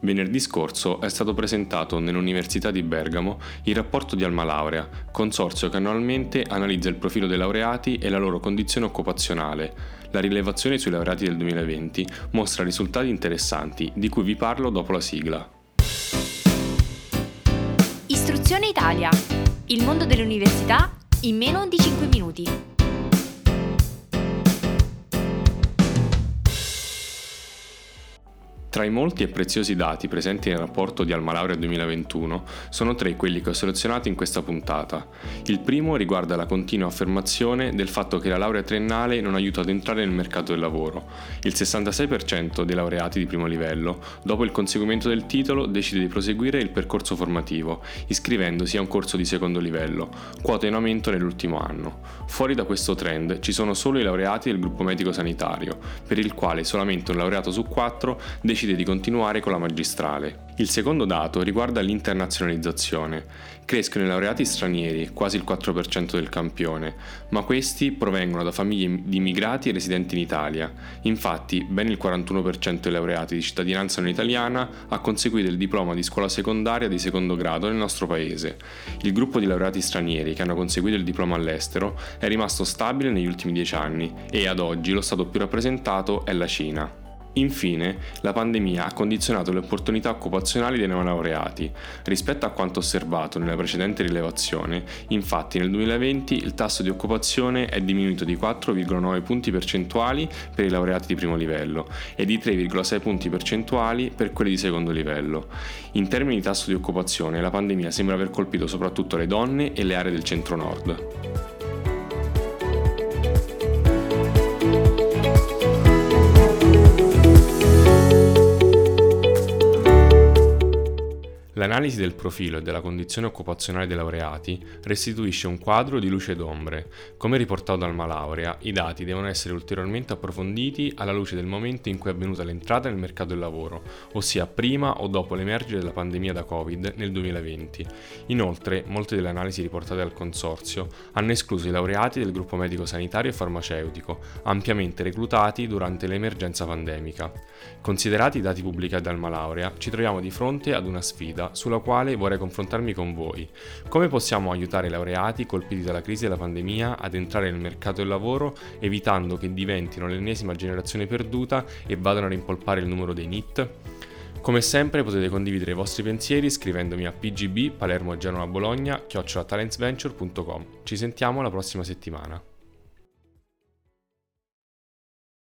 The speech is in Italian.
Venerdì scorso è stato presentato nell'Università di Bergamo il rapporto di Alma Laurea, consorzio che annualmente analizza il profilo dei laureati e la loro condizione occupazionale. La rilevazione sui laureati del 2020 mostra risultati interessanti, di cui vi parlo dopo la sigla. Istruzione Italia. Il mondo dell'università in meno di 5 minuti. Tra i molti e preziosi dati presenti nel rapporto di Almalaurea 2021 sono tre quelli che ho selezionato in questa puntata. Il primo riguarda la continua affermazione del fatto che la laurea triennale non aiuta ad entrare nel mercato del lavoro. Il 66% dei laureati di primo livello, dopo il conseguimento del titolo, decide di proseguire il percorso formativo, iscrivendosi a un corso di secondo livello, quota in aumento nell'ultimo anno. Fuori da questo trend ci sono solo i laureati del gruppo medico sanitario, per il quale solamente un laureato su quattro decide decide di continuare con la magistrale. Il secondo dato riguarda l'internazionalizzazione. Crescono i laureati stranieri, quasi il 4% del campione, ma questi provengono da famiglie di immigrati residenti in Italia. Infatti, ben il 41% dei laureati di cittadinanza non italiana ha conseguito il diploma di scuola secondaria di secondo grado nel nostro paese. Il gruppo di laureati stranieri che hanno conseguito il diploma all'estero è rimasto stabile negli ultimi dieci anni e ad oggi lo stato più rappresentato è la Cina. Infine, la pandemia ha condizionato le opportunità occupazionali dei neolaureati. Rispetto a quanto osservato nella precedente rilevazione, infatti nel 2020 il tasso di occupazione è diminuito di 4,9 punti percentuali per i laureati di primo livello e di 3,6 punti percentuali per quelli di secondo livello. In termini di tasso di occupazione, la pandemia sembra aver colpito soprattutto le donne e le aree del centro-nord. L'analisi del profilo e della condizione occupazionale dei laureati restituisce un quadro di luce ed ombre. Come riportato dal Malaurea, i dati devono essere ulteriormente approfonditi alla luce del momento in cui è avvenuta l'entrata nel mercato del lavoro, ossia prima o dopo l'emergere della pandemia da Covid nel 2020. Inoltre, molte delle analisi riportate dal consorzio hanno escluso i laureati del gruppo medico sanitario e farmaceutico, ampiamente reclutati durante l'emergenza pandemica. Considerati i dati pubblicati dal Malaurea, ci troviamo di fronte ad una sfida sulla quale vorrei confrontarmi con voi. Come possiamo aiutare i laureati colpiti dalla crisi della pandemia ad entrare nel mercato del lavoro evitando che diventino l'ennesima generazione perduta e vadano a rimpolpare il numero dei NIT? Come sempre potete condividere i vostri pensieri scrivendomi a pgb palermo bologna chiocciolatalentsventure.com. Ci sentiamo la prossima settimana.